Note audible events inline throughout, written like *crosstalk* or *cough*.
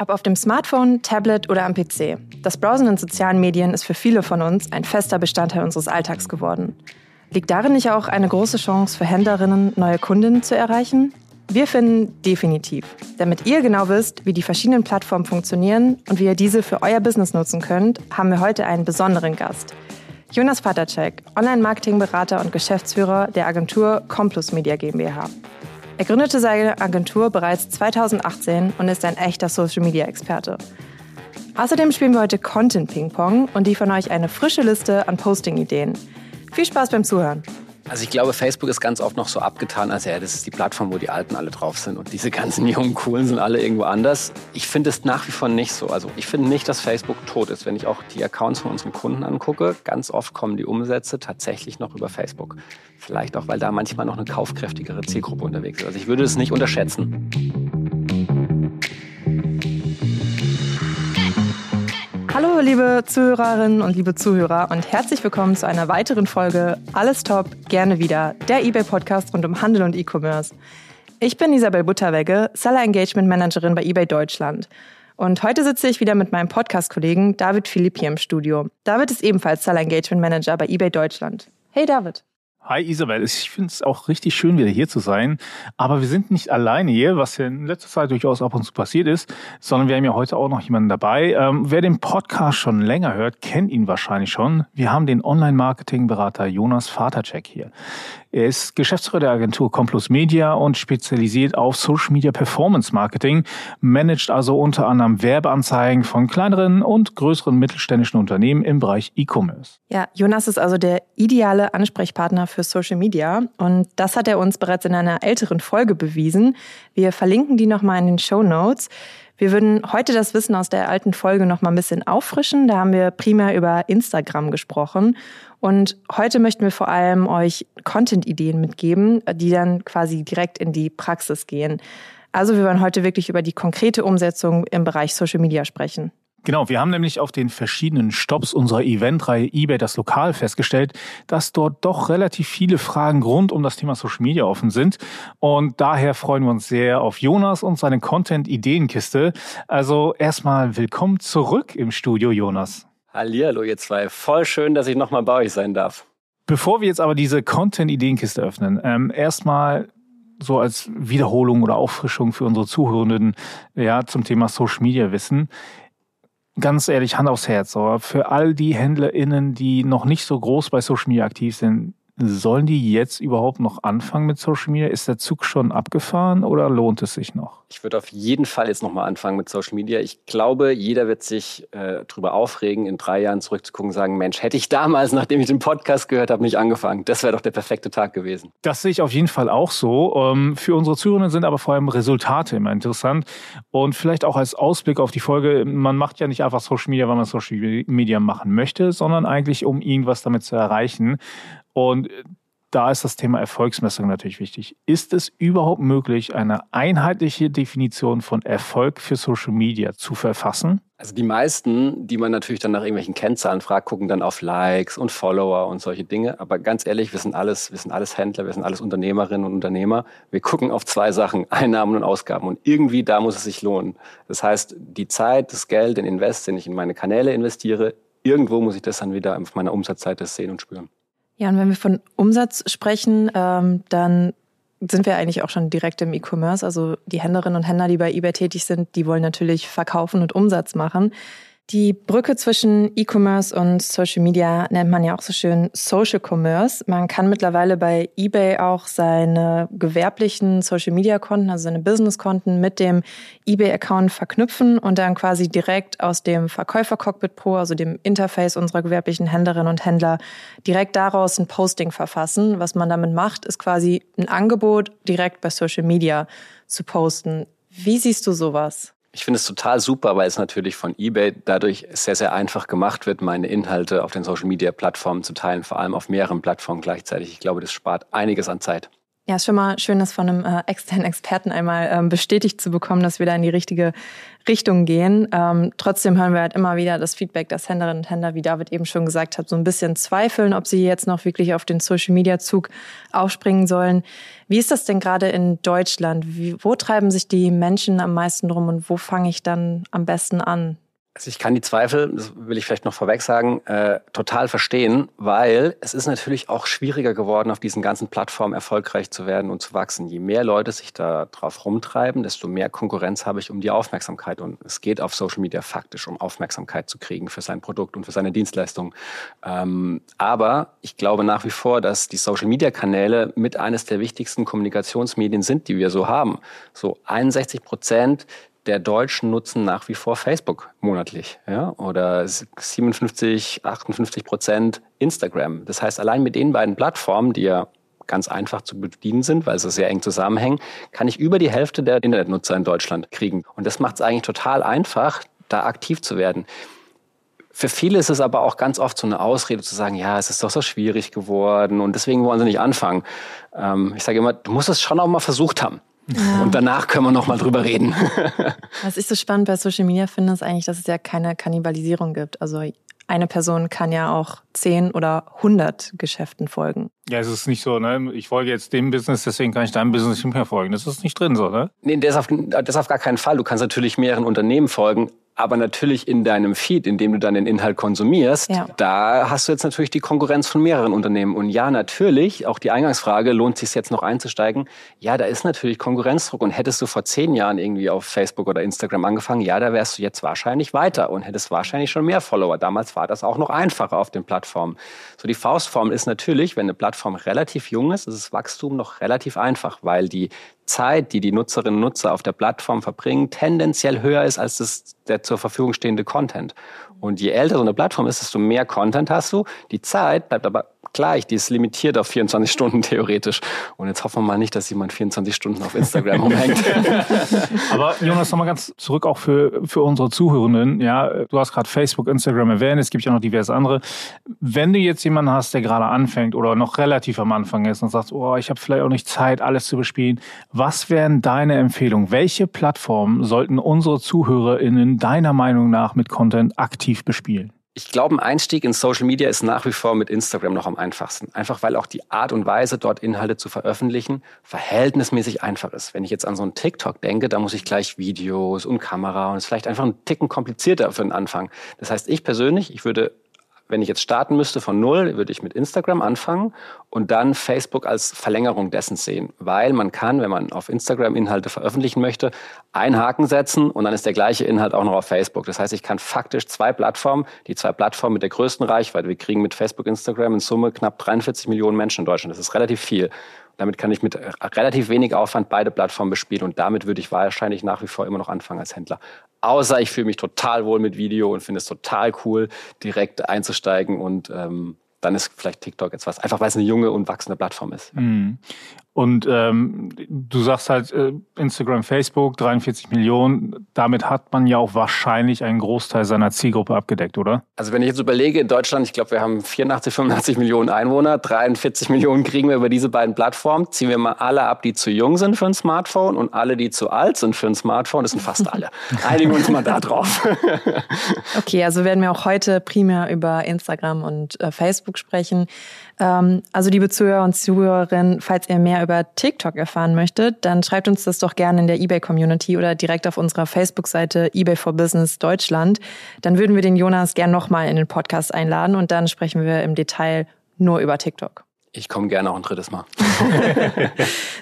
Ob auf dem Smartphone, Tablet oder am PC. Das Browsen in sozialen Medien ist für viele von uns ein fester Bestandteil unseres Alltags geworden. Liegt darin nicht auch eine große Chance für Händlerinnen, neue Kundinnen zu erreichen? Wir finden definitiv. Damit ihr genau wisst, wie die verschiedenen Plattformen funktionieren und wie ihr diese für euer Business nutzen könnt, haben wir heute einen besonderen Gast. Jonas Vatercheck, Online-Marketing-Berater und Geschäftsführer der Agentur Complus Media GmbH. Er gründete seine Agentur bereits 2018 und ist ein echter Social-Media-Experte. Außerdem spielen wir heute Content Ping Pong und von euch eine frische Liste an Posting-Ideen. Viel Spaß beim Zuhören. Also ich glaube, Facebook ist ganz oft noch so abgetan, als ja, das ist die Plattform, wo die Alten alle drauf sind und diese ganzen *laughs* jungen Coolen sind alle irgendwo anders. Ich finde es nach wie vor nicht so. Also ich finde nicht, dass Facebook tot ist. Wenn ich auch die Accounts von unseren Kunden angucke, ganz oft kommen die Umsätze tatsächlich noch über Facebook. Vielleicht auch, weil da manchmal noch eine kaufkräftigere Zielgruppe unterwegs ist. Also ich würde es nicht unterschätzen. Hallo, liebe Zuhörerinnen und liebe Zuhörer und herzlich willkommen zu einer weiteren Folge Alles Top, gerne wieder, der eBay-Podcast rund um Handel und E-Commerce. Ich bin Isabel Butterwegge, Seller Engagement Managerin bei eBay Deutschland. Und heute sitze ich wieder mit meinem Podcast-Kollegen David Philipp hier im Studio. David ist ebenfalls Seller Engagement Manager bei eBay Deutschland. Hey David. Hi Isabel, ich finde es auch richtig schön, wieder hier zu sein. Aber wir sind nicht alleine hier, was ja in letzter Zeit durchaus ab und zu passiert ist, sondern wir haben ja heute auch noch jemanden dabei. Ähm, wer den Podcast schon länger hört, kennt ihn wahrscheinlich schon. Wir haben den Online-Marketing-Berater Jonas Vatercheck hier. Er ist Geschäftsführer der Agentur Complus Media und spezialisiert auf Social Media Performance Marketing, managt also unter anderem Werbeanzeigen von kleineren und größeren mittelständischen Unternehmen im Bereich E-Commerce. Ja, Jonas ist also der ideale Ansprechpartner für Social Media und das hat er uns bereits in einer älteren Folge bewiesen. Wir verlinken die nochmal in den Show Notes. Wir würden heute das Wissen aus der alten Folge noch mal ein bisschen auffrischen. Da haben wir primär über Instagram gesprochen. Und heute möchten wir vor allem euch Content-Ideen mitgeben, die dann quasi direkt in die Praxis gehen. Also wir wollen heute wirklich über die konkrete Umsetzung im Bereich Social Media sprechen. Genau, wir haben nämlich auf den verschiedenen Stops unserer Eventreihe eBay das Lokal festgestellt, dass dort doch relativ viele Fragen rund um das Thema Social Media offen sind. Und daher freuen wir uns sehr auf Jonas und seine Content-Ideenkiste. Also erstmal willkommen zurück im Studio, Jonas. Hallihallo, ihr zwei. Voll schön, dass ich nochmal bei euch sein darf. Bevor wir jetzt aber diese Content-Ideenkiste öffnen, ähm, erstmal so als Wiederholung oder Auffrischung für unsere Zuhörenden ja, zum Thema Social Media Wissen ganz ehrlich, Hand aufs Herz, so, für all die HändlerInnen, die noch nicht so groß bei Social Media aktiv sind, Sollen die jetzt überhaupt noch anfangen mit Social Media? Ist der Zug schon abgefahren oder lohnt es sich noch? Ich würde auf jeden Fall jetzt nochmal anfangen mit Social Media. Ich glaube, jeder wird sich äh, darüber aufregen, in drei Jahren zurückzugucken und sagen, Mensch, hätte ich damals, nachdem ich den Podcast gehört habe, nicht angefangen. Das wäre doch der perfekte Tag gewesen. Das sehe ich auf jeden Fall auch so. Ähm, für unsere Zuhörenden sind aber vor allem Resultate immer interessant. Und vielleicht auch als Ausblick auf die Folge, man macht ja nicht einfach Social Media, weil man Social Media machen möchte, sondern eigentlich, um irgendwas damit zu erreichen. Und da ist das Thema Erfolgsmessung natürlich wichtig. Ist es überhaupt möglich, eine einheitliche Definition von Erfolg für Social Media zu verfassen? Also die meisten, die man natürlich dann nach irgendwelchen Kennzahlen fragt, gucken dann auf Likes und Follower und solche Dinge. Aber ganz ehrlich, wir sind alles, wir sind alles Händler, wir sind alles Unternehmerinnen und Unternehmer. Wir gucken auf zwei Sachen, *laughs* Einnahmen und Ausgaben. Und irgendwie da muss es sich lohnen. Das heißt, die Zeit, das Geld, den Invest, den ich in meine Kanäle investiere, irgendwo muss ich das dann wieder auf meiner Umsatzseite sehen und spüren. Ja, und wenn wir von Umsatz sprechen, ähm, dann sind wir eigentlich auch schon direkt im E-Commerce. Also die Händlerinnen und Händler, die bei eBay tätig sind, die wollen natürlich verkaufen und Umsatz machen. Die Brücke zwischen E-Commerce und Social Media nennt man ja auch so schön Social Commerce. Man kann mittlerweile bei eBay auch seine gewerblichen Social Media Konten, also seine Business Konten mit dem eBay Account verknüpfen und dann quasi direkt aus dem Verkäufer Cockpit Pro, also dem Interface unserer gewerblichen Händlerinnen und Händler, direkt daraus ein Posting verfassen. Was man damit macht, ist quasi ein Angebot direkt bei Social Media zu posten. Wie siehst du sowas? Ich finde es total super, weil es natürlich von eBay dadurch sehr, sehr einfach gemacht wird, meine Inhalte auf den Social-Media-Plattformen zu teilen, vor allem auf mehreren Plattformen gleichzeitig. Ich glaube, das spart einiges an Zeit. Ja, ist schon mal schön, das von einem äh, externen Experten einmal ähm, bestätigt zu bekommen, dass wir da in die richtige Richtung gehen. Ähm, trotzdem hören wir halt immer wieder das Feedback, dass Händlerinnen und Händler, wie David eben schon gesagt hat, so ein bisschen zweifeln, ob sie jetzt noch wirklich auf den Social-Media-Zug aufspringen sollen. Wie ist das denn gerade in Deutschland? Wie, wo treiben sich die Menschen am meisten rum und wo fange ich dann am besten an? Also ich kann die Zweifel, das will ich vielleicht noch vorweg sagen, äh, total verstehen, weil es ist natürlich auch schwieriger geworden, auf diesen ganzen Plattformen erfolgreich zu werden und zu wachsen. Je mehr Leute sich da drauf rumtreiben, desto mehr Konkurrenz habe ich um die Aufmerksamkeit. Und es geht auf Social Media faktisch um Aufmerksamkeit zu kriegen für sein Produkt und für seine Dienstleistung. Ähm, aber ich glaube nach wie vor, dass die Social Media Kanäle mit eines der wichtigsten Kommunikationsmedien sind, die wir so haben. So 61 Prozent der Deutschen nutzen nach wie vor Facebook monatlich ja? oder 57, 58 Prozent Instagram. Das heißt, allein mit den beiden Plattformen, die ja ganz einfach zu bedienen sind, weil sie sehr eng zusammenhängen, kann ich über die Hälfte der Internetnutzer in Deutschland kriegen. Und das macht es eigentlich total einfach, da aktiv zu werden. Für viele ist es aber auch ganz oft so eine Ausrede zu sagen, ja, es ist doch so schwierig geworden und deswegen wollen sie nicht anfangen. Ähm, ich sage immer, du musst es schon auch mal versucht haben. Ja. Und danach können wir noch mal drüber reden. *laughs* Was ich so spannend bei Social Media finde, ist eigentlich, dass es ja keine Kannibalisierung gibt. Also eine Person kann ja auch zehn oder hundert Geschäften folgen. Ja, es ist nicht so, ne? Ich folge jetzt dem Business, deswegen kann ich deinem Business nicht mehr folgen. Das ist nicht drin so, ne? Nee, das auf, das auf gar keinen Fall. Du kannst natürlich mehreren Unternehmen folgen, aber natürlich in deinem Feed, in dem du dann den Inhalt konsumierst, ja. da hast du jetzt natürlich die Konkurrenz von mehreren Unternehmen. Und ja, natürlich, auch die Eingangsfrage, lohnt sich jetzt noch einzusteigen? Ja, da ist natürlich Konkurrenzdruck. Und hättest du vor zehn Jahren irgendwie auf Facebook oder Instagram angefangen, ja, da wärst du jetzt wahrscheinlich weiter und hättest wahrscheinlich schon mehr Follower. Damals war das auch noch einfacher auf den Plattformen. So die Faustform ist natürlich, wenn eine Plattform relativ jung ist, ist das Wachstum noch relativ einfach, weil die Zeit, die die Nutzerinnen und Nutzer auf der Plattform verbringen, tendenziell höher ist als das, der zur Verfügung stehende Content. Und je älter so eine Plattform ist, desto mehr Content hast du. Die Zeit bleibt aber gleich, die ist limitiert auf 24 *laughs* Stunden theoretisch. Und jetzt hoffen wir mal nicht, dass jemand 24 Stunden auf Instagram rumhängt. *laughs* Aber *laughs* Jonas, nochmal ganz zurück auch für, für unsere Zuhörenden. Ja, du hast gerade Facebook, Instagram erwähnt, es gibt ja noch diverse andere. Wenn du jetzt jemanden hast, der gerade anfängt oder noch relativ am Anfang ist und sagst, oh, ich habe vielleicht auch nicht Zeit, alles zu bespielen, was wären deine Empfehlungen? Welche Plattformen sollten unsere ZuhörerInnen deiner Meinung nach mit Content aktiv bespielen? Ich glaube, ein Einstieg in Social Media ist nach wie vor mit Instagram noch am einfachsten. Einfach weil auch die Art und Weise, dort Inhalte zu veröffentlichen, verhältnismäßig einfach ist. Wenn ich jetzt an so einen TikTok denke, da muss ich gleich Videos und Kamera und es ist vielleicht einfach ein Ticken komplizierter für den Anfang. Das heißt, ich persönlich, ich würde wenn ich jetzt starten müsste von null, würde ich mit Instagram anfangen und dann Facebook als Verlängerung dessen sehen. Weil man kann, wenn man auf Instagram Inhalte veröffentlichen möchte, einen Haken setzen und dann ist der gleiche Inhalt auch noch auf Facebook. Das heißt, ich kann faktisch zwei Plattformen, die zwei Plattformen mit der größten Reichweite, wir kriegen mit Facebook, Instagram in Summe knapp 43 Millionen Menschen in Deutschland. Das ist relativ viel. Damit kann ich mit relativ wenig Aufwand beide Plattformen bespielen und damit würde ich wahrscheinlich nach wie vor immer noch anfangen als Händler. Außer ich fühle mich total wohl mit Video und finde es total cool, direkt einzusteigen und ähm, dann ist vielleicht TikTok jetzt was. Einfach weil es eine junge und wachsende Plattform ist. Mhm. Und ähm, du sagst halt äh, Instagram, Facebook, 43 Millionen. Damit hat man ja auch wahrscheinlich einen Großteil seiner Zielgruppe abgedeckt, oder? Also wenn ich jetzt überlege, in Deutschland, ich glaube, wir haben 84, 85 Millionen Einwohner, 43 Millionen kriegen wir über diese beiden Plattformen. Ziehen wir mal alle ab, die zu jung sind für ein Smartphone und alle, die zu alt sind für ein Smartphone. Das sind fast alle. *laughs* Einigen uns mal da drauf. okay, also werden wir auch heute primär über Instagram und äh, Facebook sprechen. Ähm, also liebe Zuhörer und Zuhörerinnen, falls ihr mehr über TikTok erfahren möchtet, dann schreibt uns das doch gerne in der eBay-Community oder direkt auf unserer Facebook-Seite eBay for Business Deutschland. Dann würden wir den Jonas gern nochmal in den Podcast einladen und dann sprechen wir im Detail nur über TikTok. Ich komme gerne auch ein drittes Mal. *laughs*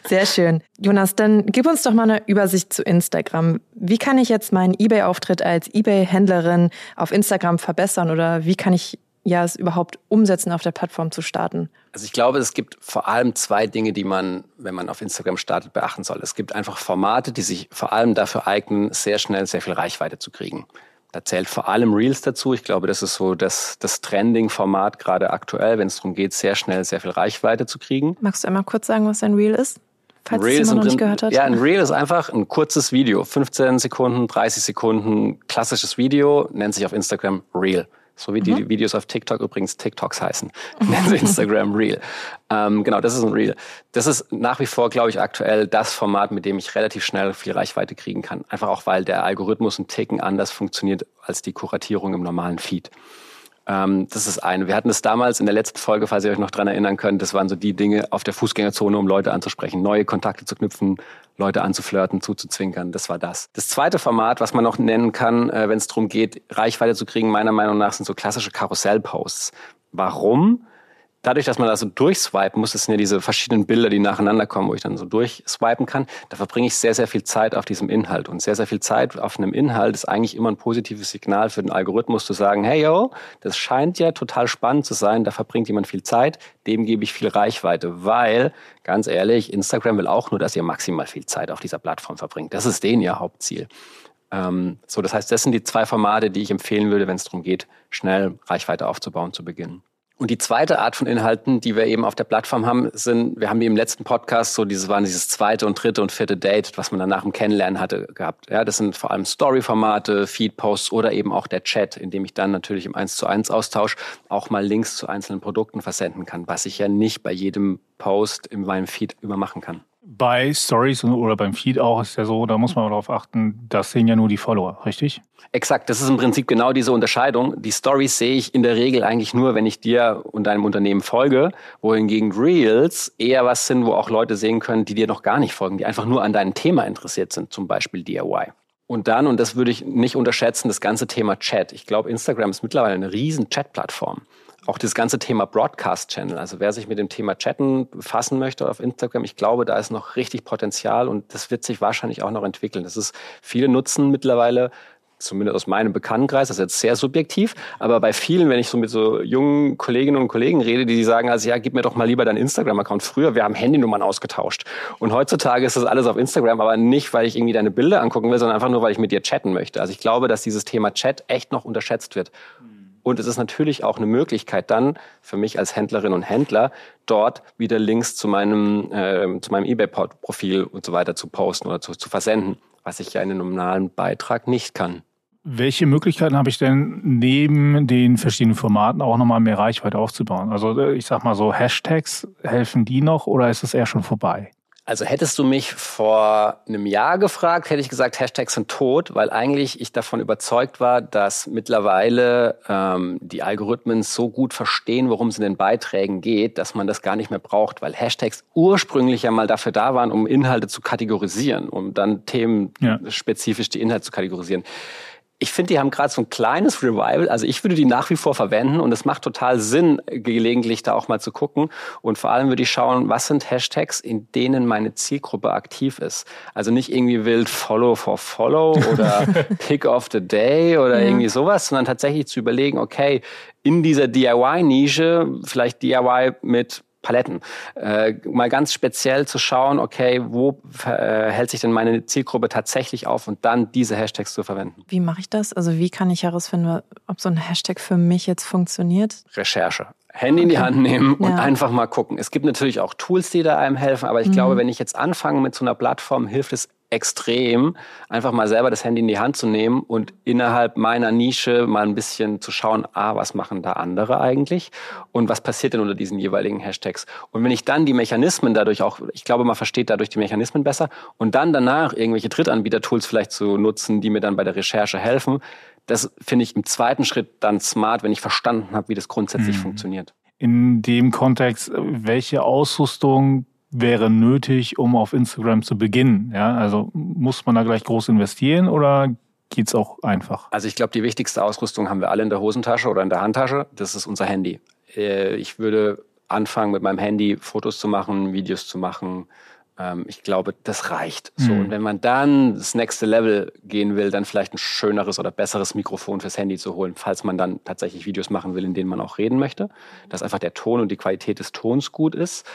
Sehr schön. Jonas, dann gib uns doch mal eine Übersicht zu Instagram. Wie kann ich jetzt meinen eBay-Auftritt als eBay-Händlerin auf Instagram verbessern oder wie kann ich ja es überhaupt umsetzen, auf der Plattform zu starten? Also ich glaube, es gibt vor allem zwei Dinge, die man, wenn man auf Instagram startet, beachten soll. Es gibt einfach Formate, die sich vor allem dafür eignen, sehr schnell sehr viel Reichweite zu kriegen. Da zählt vor allem Reels dazu. Ich glaube, das ist so das, das Trending-Format gerade aktuell, wenn es darum geht, sehr schnell sehr viel Reichweite zu kriegen. Magst du einmal kurz sagen, was ein Reel ist? Falls Reel es noch nicht gehört hat. Ja, ein Reel ist einfach ein kurzes Video. 15 Sekunden, 30 Sekunden, klassisches Video, nennt sich auf Instagram Reel. So wie die mhm. Videos auf TikTok übrigens TikToks heißen. *laughs* Nennen sie Instagram Reel. Ähm, genau, das ist ein Reel. Das ist nach wie vor, glaube ich, aktuell das Format, mit dem ich relativ schnell viel Reichweite kriegen kann. Einfach auch, weil der Algorithmus ein Ticken anders funktioniert als die Kuratierung im normalen Feed. Ähm, das ist eine. Wir hatten es damals in der letzten Folge, falls ihr euch noch dran erinnern könnt, das waren so die Dinge auf der Fußgängerzone, um Leute anzusprechen, neue Kontakte zu knüpfen, Leute anzuflirten, zuzuzwinkern. Das war das. Das zweite Format, was man noch nennen kann, äh, wenn es darum geht, Reichweite zu kriegen, meiner Meinung nach, sind so klassische Karussellposts. Warum? Dadurch, dass man da so durchswipen muss, das sind ja diese verschiedenen Bilder, die nacheinander kommen, wo ich dann so durchswipen kann, da verbringe ich sehr, sehr viel Zeit auf diesem Inhalt. Und sehr, sehr viel Zeit auf einem Inhalt ist eigentlich immer ein positives Signal für den Algorithmus zu sagen, hey yo, das scheint ja total spannend zu sein, da verbringt jemand viel Zeit, dem gebe ich viel Reichweite, weil, ganz ehrlich, Instagram will auch nur, dass ihr maximal viel Zeit auf dieser Plattform verbringt. Das ist denen ihr Hauptziel. Ähm, so, das heißt, das sind die zwei Formate, die ich empfehlen würde, wenn es darum geht, schnell Reichweite aufzubauen zu beginnen. Und die zweite Art von Inhalten, die wir eben auf der Plattform haben, sind, wir haben die im letzten Podcast so, dieses waren dieses zweite und dritte und vierte Date, was man dann nach dem Kennenlernen hatte, gehabt. Ja, das sind vor allem Story-Formate, Feed-Posts oder eben auch der Chat, in dem ich dann natürlich im 1 zu 1 Austausch auch mal Links zu einzelnen Produkten versenden kann, was ich ja nicht bei jedem Post in meinem Feed immer kann. Bei Stories oder beim Feed auch ist ja so, da muss man darauf achten, das sehen ja nur die Follower, richtig? Exakt, das ist im Prinzip genau diese Unterscheidung. Die Stories sehe ich in der Regel eigentlich nur, wenn ich dir und deinem Unternehmen folge, wohingegen Reels eher was sind, wo auch Leute sehen können, die dir noch gar nicht folgen, die einfach nur an deinem Thema interessiert sind, zum Beispiel DIY. Und dann, und das würde ich nicht unterschätzen, das ganze Thema Chat. Ich glaube, Instagram ist mittlerweile eine riesen Chat-Plattform auch das ganze Thema Broadcast Channel. Also wer sich mit dem Thema Chatten befassen möchte auf Instagram, ich glaube, da ist noch richtig Potenzial und das wird sich wahrscheinlich auch noch entwickeln. Das ist, viele nutzen mittlerweile zumindest aus meinem Bekanntenkreis, das ist jetzt sehr subjektiv, aber bei vielen, wenn ich so mit so jungen Kolleginnen und Kollegen rede, die sagen, also ja, gib mir doch mal lieber deinen Instagram-Account. Früher, wir haben Handynummern ausgetauscht. Und heutzutage ist das alles auf Instagram, aber nicht, weil ich irgendwie deine Bilder angucken will, sondern einfach nur, weil ich mit dir chatten möchte. Also ich glaube, dass dieses Thema Chat echt noch unterschätzt wird. Und es ist natürlich auch eine Möglichkeit dann für mich als Händlerin und Händler, dort wieder Links zu meinem, äh, zu meinem eBay-Profil und so weiter zu posten oder zu, zu versenden, was ich ja in einem normalen Beitrag nicht kann. Welche Möglichkeiten habe ich denn neben den verschiedenen Formaten auch nochmal mehr Reichweite aufzubauen? Also äh, ich sag mal so, Hashtags, helfen die noch oder ist es eher schon vorbei? Also hättest du mich vor einem Jahr gefragt, hätte ich gesagt, Hashtags sind tot, weil eigentlich ich davon überzeugt war, dass mittlerweile ähm, die Algorithmen so gut verstehen, worum es in den Beiträgen geht, dass man das gar nicht mehr braucht, weil Hashtags ursprünglich ja mal dafür da waren, um Inhalte zu kategorisieren, um dann themenspezifisch die Inhalte zu kategorisieren ich finde, die haben gerade so ein kleines Revival. Also ich würde die nach wie vor verwenden und es macht total Sinn, gelegentlich da auch mal zu gucken. Und vor allem würde ich schauen, was sind Hashtags, in denen meine Zielgruppe aktiv ist. Also nicht irgendwie wild Follow for Follow *laughs* oder Pick of the Day oder ja. irgendwie sowas, sondern tatsächlich zu überlegen, okay, in dieser DIY-Nische, vielleicht DIY mit Paletten. Äh, mal ganz speziell zu schauen, okay, wo äh, hält sich denn meine Zielgruppe tatsächlich auf und dann diese Hashtags zu verwenden. Wie mache ich das? Also wie kann ich herausfinden, ob so ein Hashtag für mich jetzt funktioniert? Recherche. Handy in die Hand nehmen und ja. einfach mal gucken. Es gibt natürlich auch Tools, die da einem helfen, aber ich mhm. glaube, wenn ich jetzt anfange mit so einer Plattform, hilft es extrem, einfach mal selber das Handy in die Hand zu nehmen und innerhalb meiner Nische mal ein bisschen zu schauen, ah, was machen da andere eigentlich und was passiert denn unter diesen jeweiligen Hashtags. Und wenn ich dann die Mechanismen dadurch auch, ich glaube, man versteht dadurch die Mechanismen besser und dann danach irgendwelche Drittanbieter-Tools vielleicht zu nutzen, die mir dann bei der Recherche helfen, das finde ich im zweiten Schritt dann smart, wenn ich verstanden habe, wie das grundsätzlich mhm. funktioniert. In dem Kontext, welche Ausrüstung wäre nötig, um auf Instagram zu beginnen? Ja, also muss man da gleich groß investieren oder geht's auch einfach? Also ich glaube, die wichtigste Ausrüstung haben wir alle in der Hosentasche oder in der Handtasche. Das ist unser Handy. Äh, ich würde anfangen, mit meinem Handy Fotos zu machen, Videos zu machen. Ähm, ich glaube, das reicht. So, mhm. und wenn man dann das nächste Level gehen will, dann vielleicht ein schöneres oder besseres Mikrofon fürs Handy zu holen, falls man dann tatsächlich Videos machen will, in denen man auch reden möchte, dass einfach der Ton und die Qualität des Tons gut ist.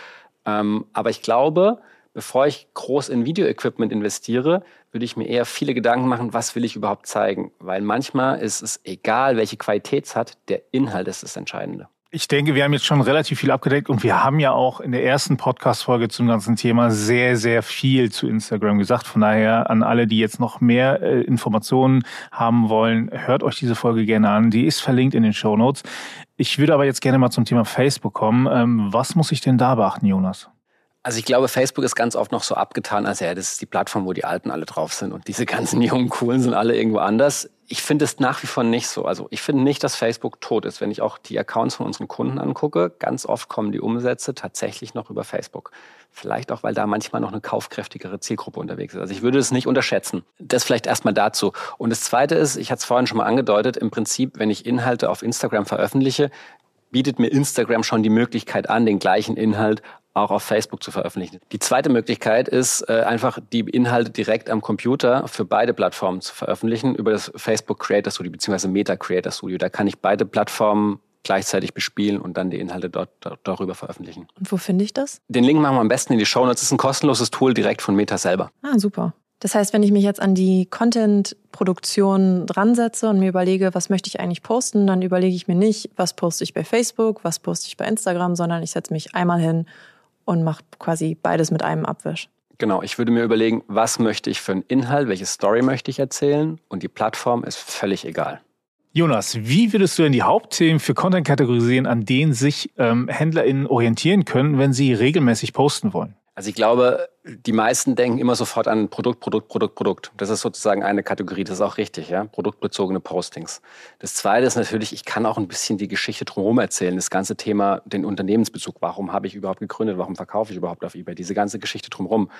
Ähm, aber ich glaube, bevor ich groß in Videoequipment investiere, würde ich mir eher viele Gedanken machen, was will ich überhaupt zeigen? Weil manchmal ist es egal, welche Qualität es hat, der Inhalt ist das Entscheidende. Ich denke, wir haben jetzt schon relativ viel abgedeckt und wir haben ja auch in der ersten Podcast-Folge zum ganzen Thema sehr, sehr viel zu Instagram gesagt. Von daher an alle, die jetzt noch mehr äh, Informationen haben wollen, hört euch diese Folge gerne an. Die ist verlinkt in den Show Notes. Ich würde aber jetzt gerne mal zum Thema Facebook kommen. Ähm, was muss ich denn da beachten, Jonas? Also ich glaube, Facebook ist ganz oft noch so abgetan, als ja, das ist die Plattform, wo die Alten alle drauf sind und diese ganzen *laughs* jungen Coolen sind alle irgendwo anders. Ich finde es nach wie vor nicht so. Also ich finde nicht, dass Facebook tot ist. Wenn ich auch die Accounts von unseren Kunden angucke, ganz oft kommen die Umsätze tatsächlich noch über Facebook. Vielleicht auch, weil da manchmal noch eine kaufkräftigere Zielgruppe unterwegs ist. Also ich würde es nicht unterschätzen. Das vielleicht erstmal dazu. Und das Zweite ist, ich hatte es vorhin schon mal angedeutet, im Prinzip, wenn ich Inhalte auf Instagram veröffentliche, bietet mir Instagram schon die Möglichkeit an, den gleichen Inhalt auch auf Facebook zu veröffentlichen. Die zweite Möglichkeit ist, äh, einfach die Inhalte direkt am Computer für beide Plattformen zu veröffentlichen über das Facebook Creator Studio bzw. Meta Creator Studio. Da kann ich beide Plattformen gleichzeitig bespielen und dann die Inhalte dort, dort darüber veröffentlichen. Und wo finde ich das? Den Link machen wir am besten in die Show Notes. Das ist ein kostenloses Tool direkt von Meta selber. Ah, super. Das heißt, wenn ich mich jetzt an die Content-Produktion dran setze und mir überlege, was möchte ich eigentlich posten, dann überlege ich mir nicht, was poste ich bei Facebook, was poste ich bei Instagram, sondern ich setze mich einmal hin und mache quasi beides mit einem Abwisch. Genau, ich würde mir überlegen, was möchte ich für einen Inhalt, welche Story möchte ich erzählen und die Plattform ist völlig egal. Jonas, wie würdest du denn die Hauptthemen für Content kategorisieren, an denen sich ähm, HändlerInnen orientieren können, wenn sie regelmäßig posten wollen? Also ich glaube, die meisten denken immer sofort an Produkt, Produkt, Produkt, Produkt. Das ist sozusagen eine Kategorie, das ist auch richtig, ja. Produktbezogene Postings. Das zweite ist natürlich, ich kann auch ein bisschen die Geschichte drumherum erzählen. Das ganze Thema, den Unternehmensbezug. Warum habe ich überhaupt gegründet? Warum verkaufe ich überhaupt auf eBay? Diese ganze Geschichte drumherum.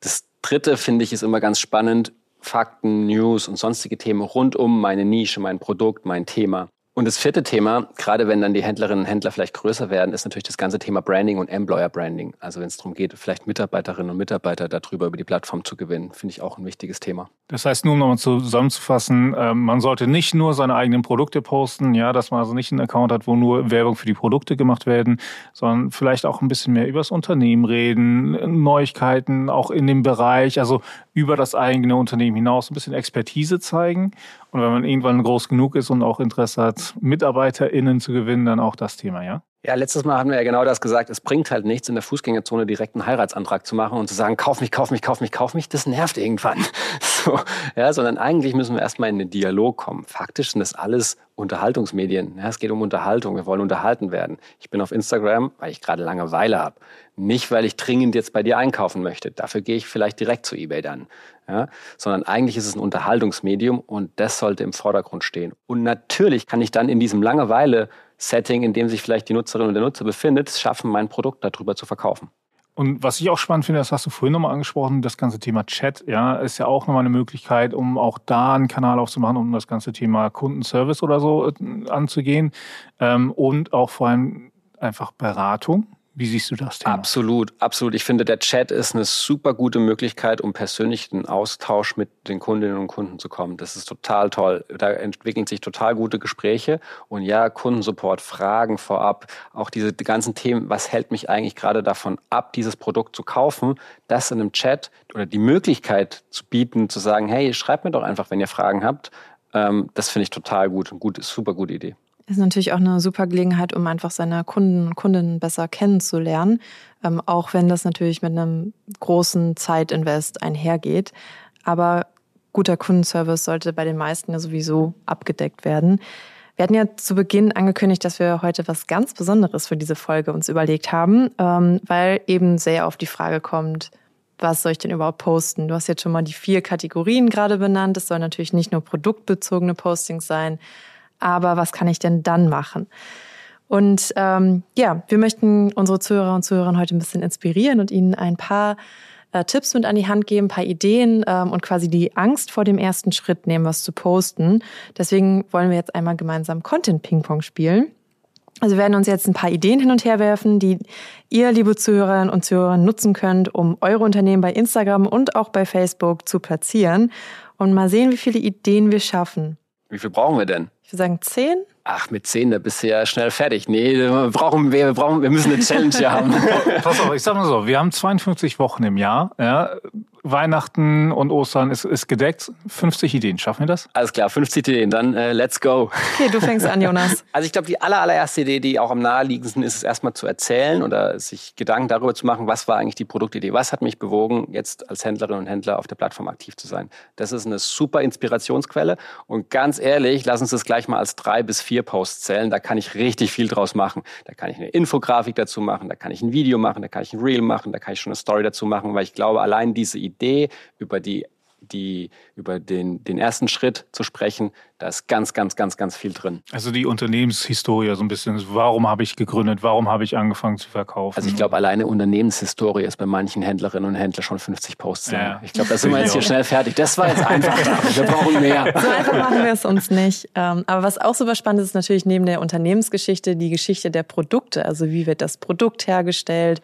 Das dritte finde ich ist immer ganz spannend. Fakten, News und sonstige Themen rund um meine Nische, mein Produkt, mein Thema. Und das vierte Thema, gerade wenn dann die Händlerinnen und Händler vielleicht größer werden, ist natürlich das ganze Thema Branding und Employer Branding. Also wenn es darum geht, vielleicht Mitarbeiterinnen und Mitarbeiter darüber über die Plattform zu gewinnen, finde ich auch ein wichtiges Thema. Das heißt, nur um nochmal zusammenzufassen, ähm, man sollte nicht nur seine eigenen Produkte posten, ja, dass man also nicht einen Account hat, wo nur Werbung für die Produkte gemacht werden, sondern vielleicht auch ein bisschen mehr über das Unternehmen reden, Neuigkeiten auch in dem Bereich, also über das eigene Unternehmen hinaus ein bisschen Expertise zeigen und wenn man irgendwann groß genug ist und auch Interesse hat, MitarbeiterInnen zu gewinnen, dann auch das Thema, ja? Ja, letztes Mal haben wir ja genau das gesagt. Es bringt halt nichts, in der Fußgängerzone direkt einen Heiratsantrag zu machen und zu sagen, kauf mich, kauf mich, kauf mich, kauf mich. Das nervt irgendwann. *laughs* So, ja, sondern eigentlich müssen wir erstmal in den Dialog kommen. Faktisch sind das alles Unterhaltungsmedien. Ja, es geht um Unterhaltung. Wir wollen unterhalten werden. Ich bin auf Instagram, weil ich gerade Langeweile habe. Nicht, weil ich dringend jetzt bei dir einkaufen möchte. Dafür gehe ich vielleicht direkt zu eBay dann. Ja, sondern eigentlich ist es ein Unterhaltungsmedium und das sollte im Vordergrund stehen. Und natürlich kann ich dann in diesem Langeweile Setting, in dem sich vielleicht die Nutzerin oder der Nutzer befindet, schaffen, mein Produkt darüber zu verkaufen. Und was ich auch spannend finde, das hast du vorhin nochmal angesprochen, das ganze Thema Chat, ja, ist ja auch nochmal eine Möglichkeit, um auch da einen Kanal aufzumachen, um das ganze Thema Kundenservice oder so äh, anzugehen. Ähm, und auch vor allem einfach Beratung. Wie siehst du das Thema? Absolut, absolut. Ich finde, der Chat ist eine super gute Möglichkeit, um persönlich in Austausch mit den Kundinnen und Kunden zu kommen. Das ist total toll. Da entwickeln sich total gute Gespräche. Und ja, Kundensupport, Fragen vorab, auch diese ganzen Themen, was hält mich eigentlich gerade davon ab, dieses Produkt zu kaufen, das in einem Chat oder die Möglichkeit zu bieten, zu sagen, hey, schreibt mir doch einfach, wenn ihr Fragen habt. Ähm, das finde ich total gut. Eine gute, super gute Idee ist natürlich auch eine super Gelegenheit, um einfach seine Kunden und Kundinnen besser kennenzulernen, ähm, auch wenn das natürlich mit einem großen Zeitinvest einhergeht. Aber guter Kundenservice sollte bei den meisten ja sowieso abgedeckt werden. Wir hatten ja zu Beginn angekündigt, dass wir heute was ganz Besonderes für diese Folge uns überlegt haben, ähm, weil eben sehr oft die Frage kommt, was soll ich denn überhaupt posten? Du hast jetzt schon mal die vier Kategorien gerade benannt. Es soll natürlich nicht nur produktbezogene Postings sein, aber was kann ich denn dann machen? Und ähm, ja, wir möchten unsere Zuhörer und Zuhörer heute ein bisschen inspirieren und ihnen ein paar äh, Tipps mit an die Hand geben, ein paar Ideen ähm, und quasi die Angst vor dem ersten Schritt nehmen, was zu posten. Deswegen wollen wir jetzt einmal gemeinsam Content-Ping-Pong spielen. Also wir werden uns jetzt ein paar Ideen hin und her werfen, die ihr, liebe Zuhörerinnen und Zuhörer, nutzen könnt, um eure Unternehmen bei Instagram und auch bei Facebook zu platzieren und mal sehen, wie viele Ideen wir schaffen. Wie viel brauchen wir denn? Ich würde sagen zehn. Ach, mit zehn, da bist du ja schnell fertig. Nee, wir brauchen, wir, brauchen, wir müssen eine Challenge haben. *laughs* Pass auf, ich sag mal so, wir haben 52 Wochen im Jahr. Ja. Weihnachten und Ostern ist, ist gedeckt. 50 Ideen, schaffen wir das? Alles klar, 50 Ideen, dann äh, let's go. Okay, du fängst an, Jonas. *laughs* Also ich glaube, die aller, allererste Idee, die auch am naheliegendsten ist, ist erstmal zu erzählen oder sich Gedanken darüber zu machen, was war eigentlich die Produktidee, was hat mich bewogen, jetzt als Händlerin und Händler auf der Plattform aktiv zu sein. Das ist eine super Inspirationsquelle und ganz ehrlich, lass uns das gleich mal als drei bis vier Posts zählen, da kann ich richtig viel draus machen. Da kann ich eine Infografik dazu machen, da kann ich ein Video machen, da kann ich ein Reel machen, da kann ich schon eine Story dazu machen, weil ich glaube, allein diese Idee über die die über den, den ersten Schritt zu sprechen, da ist ganz, ganz, ganz, ganz viel drin. Also die Unternehmenshistorie so ein bisschen. Warum habe ich gegründet? Warum habe ich angefangen zu verkaufen? Also ich glaube, alleine Unternehmenshistorie ist bei manchen Händlerinnen und Händlern schon 50 Posts. Ja. Ich glaube, da sind wir jetzt hier schnell fertig. Das war jetzt einfach. *laughs* wir brauchen mehr. So einfach machen wir es uns nicht. Ähm, aber was auch super spannend ist, ist natürlich neben der Unternehmensgeschichte die Geschichte der Produkte. Also wie wird das Produkt hergestellt?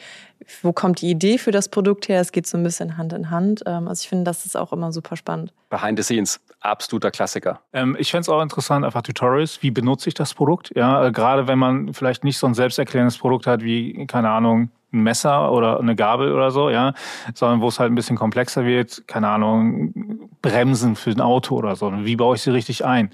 wo kommt die Idee für das Produkt her? Es geht so ein bisschen Hand in Hand. Ähm, also ich finde, das ist auch immer super spannend. Behind the scenes, absoluter Klassiker. Ähm, ich fände es auch interessant, einfach Tutorials. Wie benutze ich das Produkt? Ja, äh, gerade wenn man vielleicht nicht so ein selbsterklärendes Produkt hat wie, keine Ahnung, ein Messer oder eine Gabel oder so, ja, sondern wo es halt ein bisschen komplexer wird, keine Ahnung, Bremsen für ein Auto oder so. Wie baue ich sie richtig ein?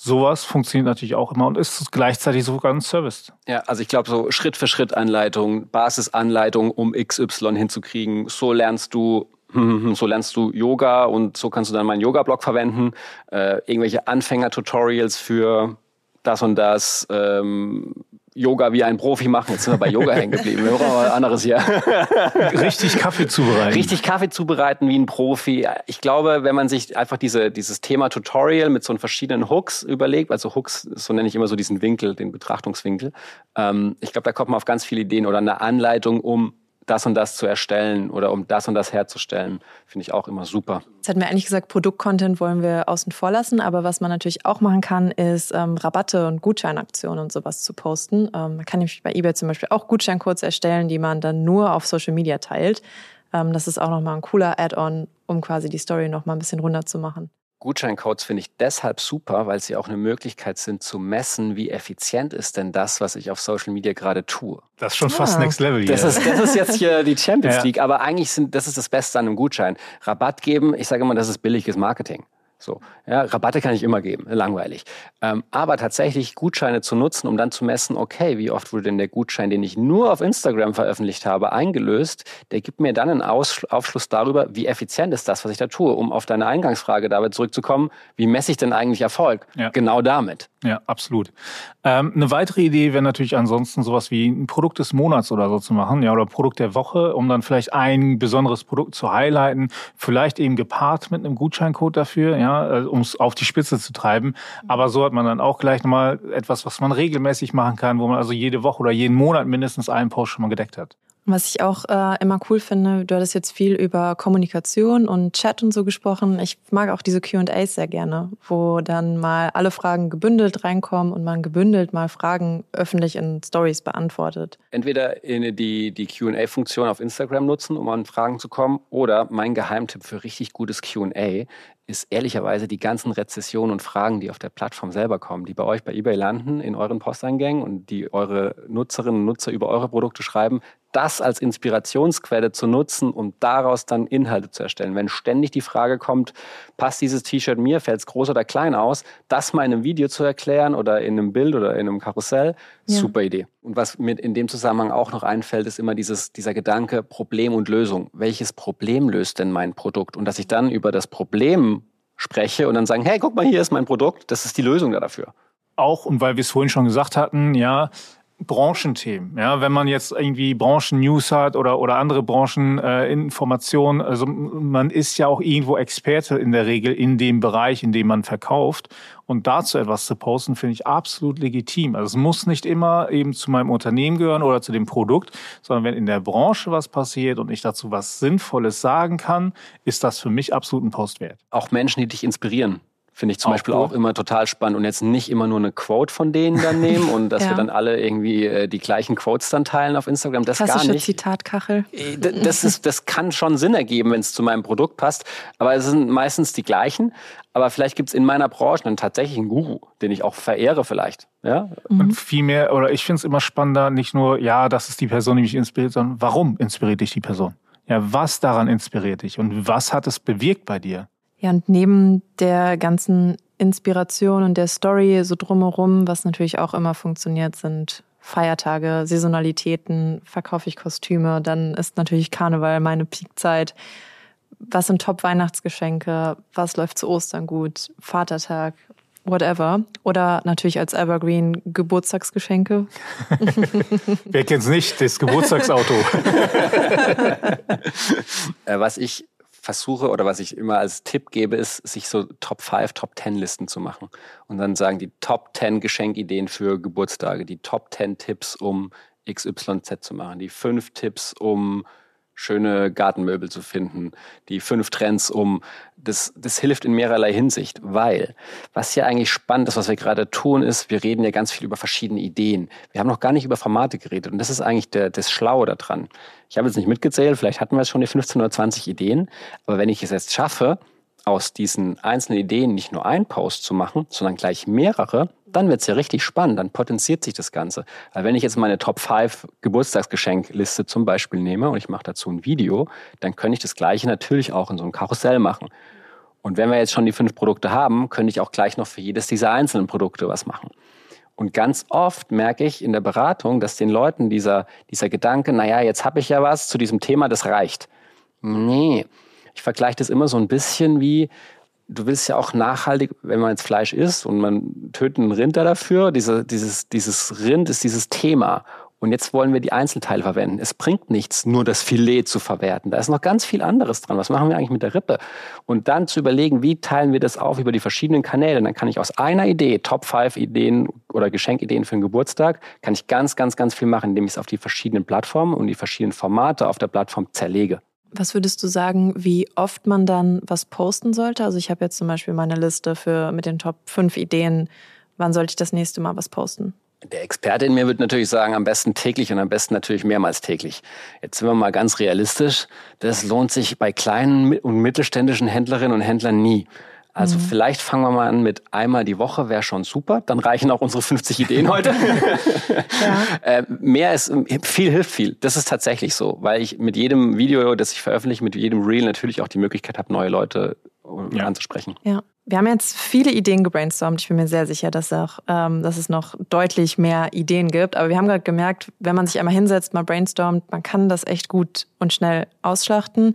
sowas funktioniert natürlich auch immer und ist gleichzeitig sogar ein Service. Ja, also ich glaube, so Schritt für Schritt Anleitung, Basisanleitung, um XY hinzukriegen. So lernst du so lernst du Yoga und so kannst du dann meinen Yoga-Blog verwenden. Äh, irgendwelche Anfänger-Tutorials für das und das. Ähm, Yoga wie ein Profi machen. Jetzt sind wir bei Yoga hängen geblieben. Wir brauchen was anderes hier. *laughs* Richtig Kaffee zubereiten. Richtig Kaffee zubereiten wie ein Profi. Ich glaube, wenn man sich einfach diese, dieses Thema Tutorial mit so verschiedenen Hooks überlegt, also Hooks, so nenne ich immer so diesen Winkel, den Betrachtungswinkel. Ähm, ich glaube, da kommt man auf ganz viele Ideen oder eine Anleitung, um das und das zu erstellen oder um das und das herzustellen, finde ich auch immer super. Jetzt hatten wir eigentlich gesagt, Produktcontent wollen wir außen vor lassen, aber was man natürlich auch machen kann, ist ähm, Rabatte und Gutscheinaktionen und sowas zu posten. Ähm, man kann nämlich bei eBay zum Beispiel auch Gutscheincodes erstellen, die man dann nur auf Social Media teilt. Ähm, das ist auch nochmal ein cooler Add-on, um quasi die Story nochmal ein bisschen runter zu machen. Gutscheincodes finde ich deshalb super, weil sie auch eine Möglichkeit sind zu messen, wie effizient ist denn das, was ich auf Social Media gerade tue. Das ist schon fast ah. Next Level hier. Das ist, das ist jetzt hier die Champions ja. League, aber eigentlich sind, das ist das Beste an einem Gutschein. Rabatt geben, ich sage immer, das ist billiges Marketing. So, ja, Rabatte kann ich immer geben, langweilig. Ähm, aber tatsächlich Gutscheine zu nutzen, um dann zu messen, okay, wie oft wurde denn der Gutschein, den ich nur auf Instagram veröffentlicht habe, eingelöst, der gibt mir dann einen Aus Aufschluss darüber, wie effizient ist das, was ich da tue. Um auf deine Eingangsfrage dabei zurückzukommen, wie messe ich denn eigentlich Erfolg? Ja. Genau damit. Ja, absolut. Ähm, eine weitere Idee wäre natürlich ansonsten sowas wie ein Produkt des Monats oder so zu machen, ja, oder Produkt der Woche, um dann vielleicht ein besonderes Produkt zu highlighten, vielleicht eben gepaart mit einem Gutscheincode dafür, ja, ja, um es auf die Spitze zu treiben. Aber so hat man dann auch gleich nochmal etwas, was man regelmäßig machen kann, wo man also jede Woche oder jeden Monat mindestens einen Post schon mal gedeckt hat. Was ich auch äh, immer cool finde, du hattest jetzt viel über Kommunikation und Chat und so gesprochen. Ich mag auch diese QAs sehr gerne, wo dann mal alle Fragen gebündelt reinkommen und man gebündelt mal Fragen öffentlich in Stories beantwortet. Entweder in die, die QA-Funktion auf Instagram nutzen, um an Fragen zu kommen, oder mein Geheimtipp für richtig gutes QA ist ehrlicherweise die ganzen Rezessionen und Fragen, die auf der Plattform selber kommen, die bei euch bei eBay landen in euren Posteingängen und die eure Nutzerinnen und Nutzer über eure Produkte schreiben, das als Inspirationsquelle zu nutzen, um daraus dann Inhalte zu erstellen. Wenn ständig die Frage kommt, passt dieses T-Shirt mir, fällt es groß oder klein aus, das mal in einem Video zu erklären oder in einem Bild oder in einem Karussell, ja. super Idee. Und was mir in dem Zusammenhang auch noch einfällt, ist immer dieses, dieser Gedanke Problem und Lösung. Welches Problem löst denn mein Produkt? Und dass ich dann über das Problem spreche und dann sagen, hey, guck mal, hier ist mein Produkt, das ist die Lösung dafür. Auch, und weil wir es vorhin schon gesagt hatten, ja, Branchenthemen. Ja, wenn man jetzt irgendwie Branchen-News hat oder, oder andere Brancheninformationen, äh, also man ist ja auch irgendwo Experte in der Regel in dem Bereich, in dem man verkauft. Und dazu etwas zu posten, finde ich absolut legitim. Also es muss nicht immer eben zu meinem Unternehmen gehören oder zu dem Produkt, sondern wenn in der Branche was passiert und ich dazu was Sinnvolles sagen kann, ist das für mich absolut ein Post wert. Auch Menschen, die dich inspirieren. Finde ich zum auch Beispiel gut. auch immer total spannend und jetzt nicht immer nur eine Quote von denen dann *laughs* nehmen und dass ja. wir dann alle irgendwie äh, die gleichen Quotes dann teilen auf Instagram. Das Klassische gar nicht. Zitatkachel. Äh, das, ist, das kann schon Sinn ergeben, wenn es zu meinem Produkt passt. Aber es sind meistens die gleichen. Aber vielleicht gibt es in meiner Branche einen tatsächlichen Guru, den ich auch verehre vielleicht. Ja? Mhm. Und viel mehr, oder ich finde es immer spannender, nicht nur, ja, das ist die Person, die mich inspiriert, sondern warum inspiriert dich die Person? Ja, was daran inspiriert dich und was hat es bewirkt bei dir? Ja, und neben der ganzen Inspiration und der Story so drumherum, was natürlich auch immer funktioniert, sind Feiertage, Saisonalitäten, verkaufe ich Kostüme, dann ist natürlich Karneval meine Peakzeit. Was sind Top-Weihnachtsgeschenke? Was läuft zu Ostern gut? Vatertag, whatever. Oder natürlich als Evergreen Geburtstagsgeschenke. Wer kennt's nicht? Das Geburtstagsauto. *laughs* Äh, was ich versuche oder was ich immer als Tipp gebe, ist, sich so Top 5, Top 10 Listen zu machen. Und dann sagen die Top 10 Geschenkideen für Geburtstage, die Top 10 Tipps, um XYZ zu machen, die 5 Tipps, um schöne Gartenmöbel zu finden, die fünf Trends um. Das, das hilft in mehrerlei Hinsicht, weil was hier eigentlich spannend ist, was wir gerade tun, ist, wir reden ja ganz viel über verschiedene Ideen. Wir haben noch gar nicht über Formate geredet und das ist eigentlich der, das Schlaue daran. Ich habe jetzt nicht mitgezählt, vielleicht hatten wir schon die 15 oder 20 Ideen, aber wenn ich es jetzt schaffe, aus diesen einzelnen Ideen nicht nur einen Post zu machen, sondern gleich mehrere, dann wird es ja richtig spannend, dann potenziert sich das Ganze. Weil wenn ich jetzt meine Top 5 Geburtstagsgeschenkliste zum Beispiel nehme und ich mache dazu ein Video, dann könnte ich das gleiche natürlich auch in so einem Karussell machen. Und wenn wir jetzt schon die fünf Produkte haben, könnte ich auch gleich noch für jedes dieser einzelnen Produkte was machen. Und ganz oft merke ich in der Beratung, dass den Leuten dieser, dieser Gedanke, naja, jetzt habe ich ja was zu diesem Thema, das reicht. Nee, ich vergleiche das immer so ein bisschen wie, du willst ja auch nachhaltig, wenn man jetzt Fleisch isst und man tötet einen Rind dafür, diese, dieses, dieses Rind ist dieses Thema. Und jetzt wollen wir die Einzelteile verwenden. Es bringt nichts, nur das Filet zu verwerten. Da ist noch ganz viel anderes dran. Was machen wir eigentlich mit der Rippe? Und dann zu überlegen, wie teilen wir das auf über die verschiedenen Kanäle. Dann kann ich aus einer Idee, Top 5 Ideen oder Geschenkideen für den Geburtstag, kann ich ganz, ganz, ganz viel machen, indem ich es auf die verschiedenen Plattformen und die verschiedenen Formate auf der Plattform zerlege. Was würdest du sagen, wie oft man dann was posten sollte? Also ich habe jetzt zum Beispiel meine Liste für mit den Top 5 Ideen. Wann sollte ich das nächste Mal was posten? Der Experte in mir würde natürlich sagen, am besten täglich und am besten natürlich mehrmals täglich. Jetzt sind wir mal ganz realistisch. Das lohnt sich bei kleinen und mittelständischen Händlerinnen und Händlern nie. Also mhm. vielleicht fangen wir mal an mit einmal die Woche, wäre schon super. Dann reichen auch unsere 50 Ideen heute. *laughs* ja. äh, mehr ist, viel hilft viel. Das ist tatsächlich so, weil ich mit jedem Video, das ich veröffentliche, mit jedem Reel natürlich auch die Möglichkeit habe, neue Leute äh, ja. anzusprechen. Ja. Wir haben jetzt viele Ideen gebrainstormt. Ich bin mir sehr sicher, dass, auch, ähm, dass es noch deutlich mehr Ideen gibt. Aber wir haben gerade gemerkt, wenn man sich einmal hinsetzt, mal brainstormt, man kann das echt gut und schnell ausschlachten.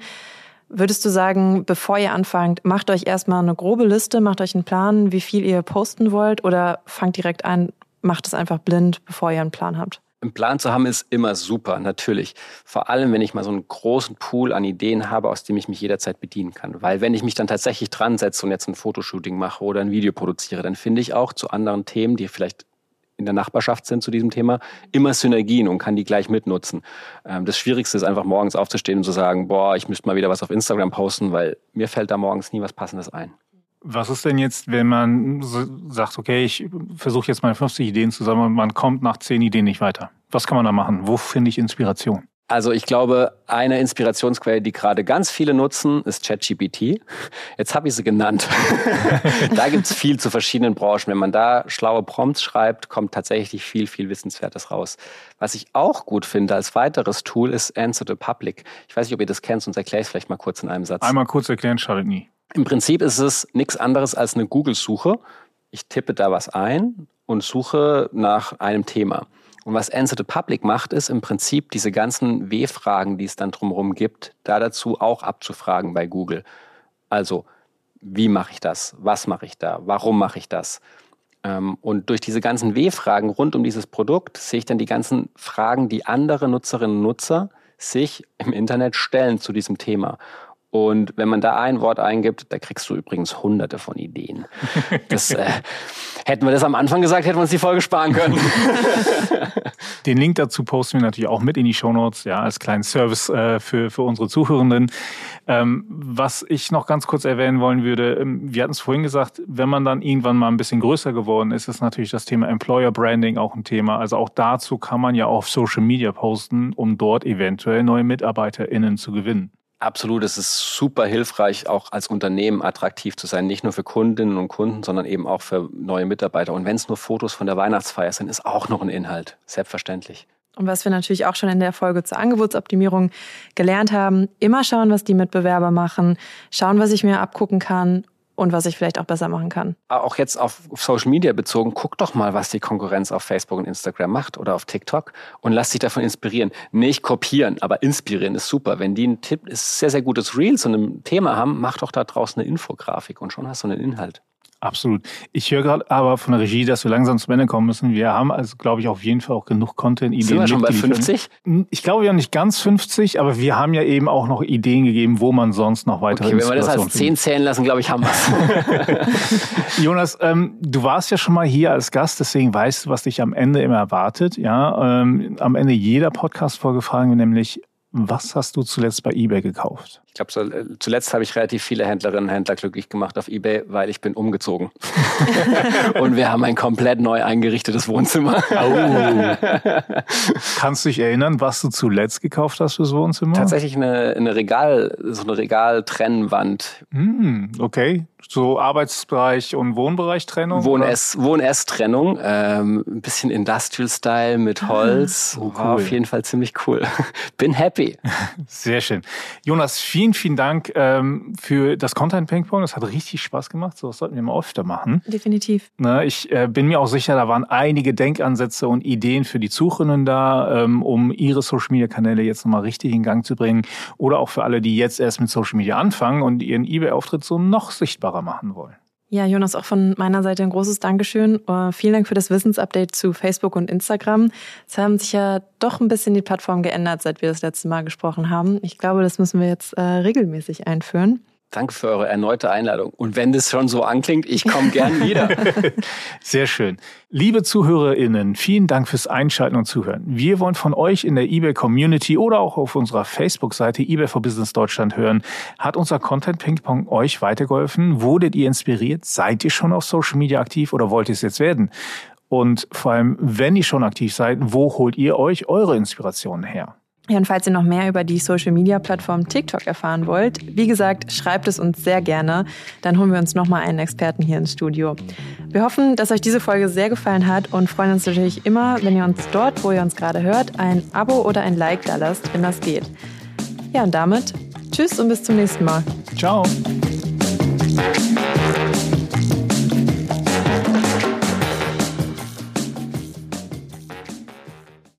Würdest du sagen, bevor ihr anfangt, macht euch erstmal eine grobe Liste, macht euch einen Plan, wie viel ihr posten wollt oder fangt direkt an, macht es einfach blind, bevor ihr einen Plan habt? Einen Plan zu haben ist immer super, natürlich. Vor allem, wenn ich mal so einen großen Pool an Ideen habe, aus dem ich mich jederzeit bedienen kann. Weil wenn ich mich dann tatsächlich dran setze und jetzt ein Fotoshooting mache oder ein Video produziere, dann finde ich auch zu anderen Themen, die vielleicht in der Nachbarschaft sind zu diesem Thema, immer Synergien und kann die gleich mitnutzen. Ähm, das Schwierigste ist einfach morgens aufzustehen und zu sagen, boah, ich müsste mal wieder was auf Instagram posten, weil mir fällt da morgens nie was Passendes ein. Was ist denn jetzt, wenn man sagt, okay, ich versuche jetzt meine 50 Ideen zusammen und man kommt nach 10 Ideen nicht weiter? Was kann man da machen? Wo finde ich Inspiration? Also ich glaube, eine Inspirationsquelle, die gerade ganz viele nutzen, ist ChatGPT. Jetzt habe ich sie genannt. *laughs* da gibt es viel zu verschiedenen Branchen. Wenn man da schlaue Prompts schreibt, kommt tatsächlich viel, viel Wissenswertes raus. Was ich auch gut finde als weiteres Tool ist Answer the Public. Ich weiß nicht, ob ihr das kennt, sonst erkläre ich es vielleicht mal kurz in einem Satz. Einmal kurz erklären, schadet nie. Im Prinzip ist es nichts anderes als eine Google-Suche. Ich tippe da was ein und suche nach einem Thema. Und was Answer the Public macht, ist im Prinzip diese ganzen W-Fragen, die es dann drumherum gibt, da dazu auch abzufragen bei Google. Also, wie mache ich das? Was mache ich da? Warum mache ich das? Ähm, und durch diese ganzen W-Fragen rund um dieses Produkt sehe ich dann die ganzen Fragen, die andere Nutzerinnen und Nutzer sich im Internet stellen zu diesem Thema. Und wenn man da ein Wort eingibt, da kriegst du übrigens hunderte von Ideen. Das, äh, *laughs* hätten wir das am Anfang gesagt, hätten wir uns die Folge sparen können. *laughs* Den Link dazu posten wir natürlich auch mit in die Shownotes, ja, als kleinen Service äh, für, für unsere Zuhörenden. Ähm, was ich noch ganz kurz erwähnen wollen würde, ähm, wir hatten es vorhin gesagt, wenn man dann irgendwann mal ein bisschen größer geworden ist, ist natürlich das Thema Employer Branding auch ein Thema. Also auch dazu kann man ja auf Social Media posten, um dort eventuell neue MitarbeiterInnen zu gewinnen. Absolut, es ist super hilfreich, auch als Unternehmen attraktiv zu sein, nicht nur für Kundinnen und Kunden, sondern eben auch für neue Mitarbeiter. Und wenn es nur Fotos von der Weihnachtsfeier sind, ist auch noch ein Inhalt, selbstverständlich. Und was wir natürlich auch schon in der Folge zur Angebotsoptimierung gelernt haben, immer schauen, was die Mitbewerber machen, schauen, was ich mir abgucken kann und was ich vielleicht auch besser machen kann. Auch jetzt auf Social Media bezogen, guck doch mal, was die Konkurrenz auf Facebook und Instagram macht oder auf TikTok und lass dich davon inspirieren. Nicht kopieren, aber inspirieren ist super. Wenn die einen Tipp, ist sehr, sehr gutes Reels und ein Thema haben, mach doch da draußen eine Infografik und schon hast du einen Inhalt. Absolut. Ich höre gerade aber von der Regie, dass wir langsam zum Ende kommen müssen. Wir haben also, glaube ich, auf jeden Fall auch genug Content-Ideen. Sind wir schon bei 50? Ich glaube ja nicht ganz 50, aber wir haben ja eben auch noch Ideen gegeben, wo man sonst noch weitere okay, wenn wir das als 10 zählen lassen, glaube ich, haben wir *laughs* Jonas, ähm, du warst ja schon mal hier als Gast, deswegen weißt du, was dich am Ende immer erwartet. Ja, ähm, am Ende jeder Podcast-Folge fragen wir nämlich, was hast du zuletzt bei eBay gekauft? Ich glaube, äh, zuletzt habe ich relativ viele Händlerinnen und Händler glücklich gemacht auf eBay, weil ich bin umgezogen. *laughs* und wir haben ein komplett neu eingerichtetes Wohnzimmer. Oh. *laughs* Kannst du dich erinnern, was du zuletzt gekauft hast fürs Wohnzimmer? Tatsächlich eine, eine Regal, so eine Regaltrennwand. Mm, okay. So Arbeitsbereich und Wohnbereich-Trennung? Wohn-Ess-Trennung. Ähm, ein bisschen Industrial-Style mit Holz. Oh, cool. War auf jeden Fall ziemlich cool. *laughs* Bin happy. Sehr schön. Jonas, vielen vielen, vielen Dank ähm, für das Content Ping Pong. Das hat richtig Spaß gemacht. So was sollten wir mal öfter machen. Definitiv. Na, ich äh, bin mir auch sicher, da waren einige Denkansätze und Ideen für die Suchenden da, ähm, um ihre Social Media Kanäle jetzt nochmal richtig in Gang zu bringen. Oder auch für alle, die jetzt erst mit Social Media anfangen und ihren eBay-Auftritt so noch sichtbarer machen wollen. Ja, Jonas, auch von meiner Seite ein großes Dankeschön. Uh, vielen Dank für das Wissensupdate zu Facebook und Instagram. Es haben sich ja doch ein bisschen die Plattformen geändert, seit wir das letzte Mal gesprochen haben. Ich glaube, das müssen wir jetzt äh, regelmäßig einführen. Danke für eure erneute Einladung. Und wenn das schon so anklingt, ich komme gern wieder. *laughs* Sehr schön. Liebe ZuhörerInnen, vielen Dank fürs Einschalten und Zuhören. Wir wollen von euch in der eBay Community oder auch auf unserer Facebook-Seite eBay for Business Deutschland hören. Hat unser Content Ping Pong euch weitergeholfen? Wurdet ihr inspiriert? Seid ihr schon auf Social Media aktiv oder wollt ihr es jetzt werden? Und vor allem, wenn ihr schon aktiv seid, wo holt ihr euch eure Inspirationen her? Ja, und falls ihr noch mehr über die Social-Media-Plattform TikTok erfahren wollt, wie gesagt, schreibt es uns sehr gerne. Dann holen wir uns nochmal einen Experten hier ins Studio. Wir hoffen, dass euch diese Folge sehr gefallen hat und freuen uns natürlich immer, wenn ihr uns dort, wo ihr uns gerade hört, ein Abo oder ein Like da lasst, wenn das geht. Ja, und damit tschüss und bis zum nächsten Mal. Ciao.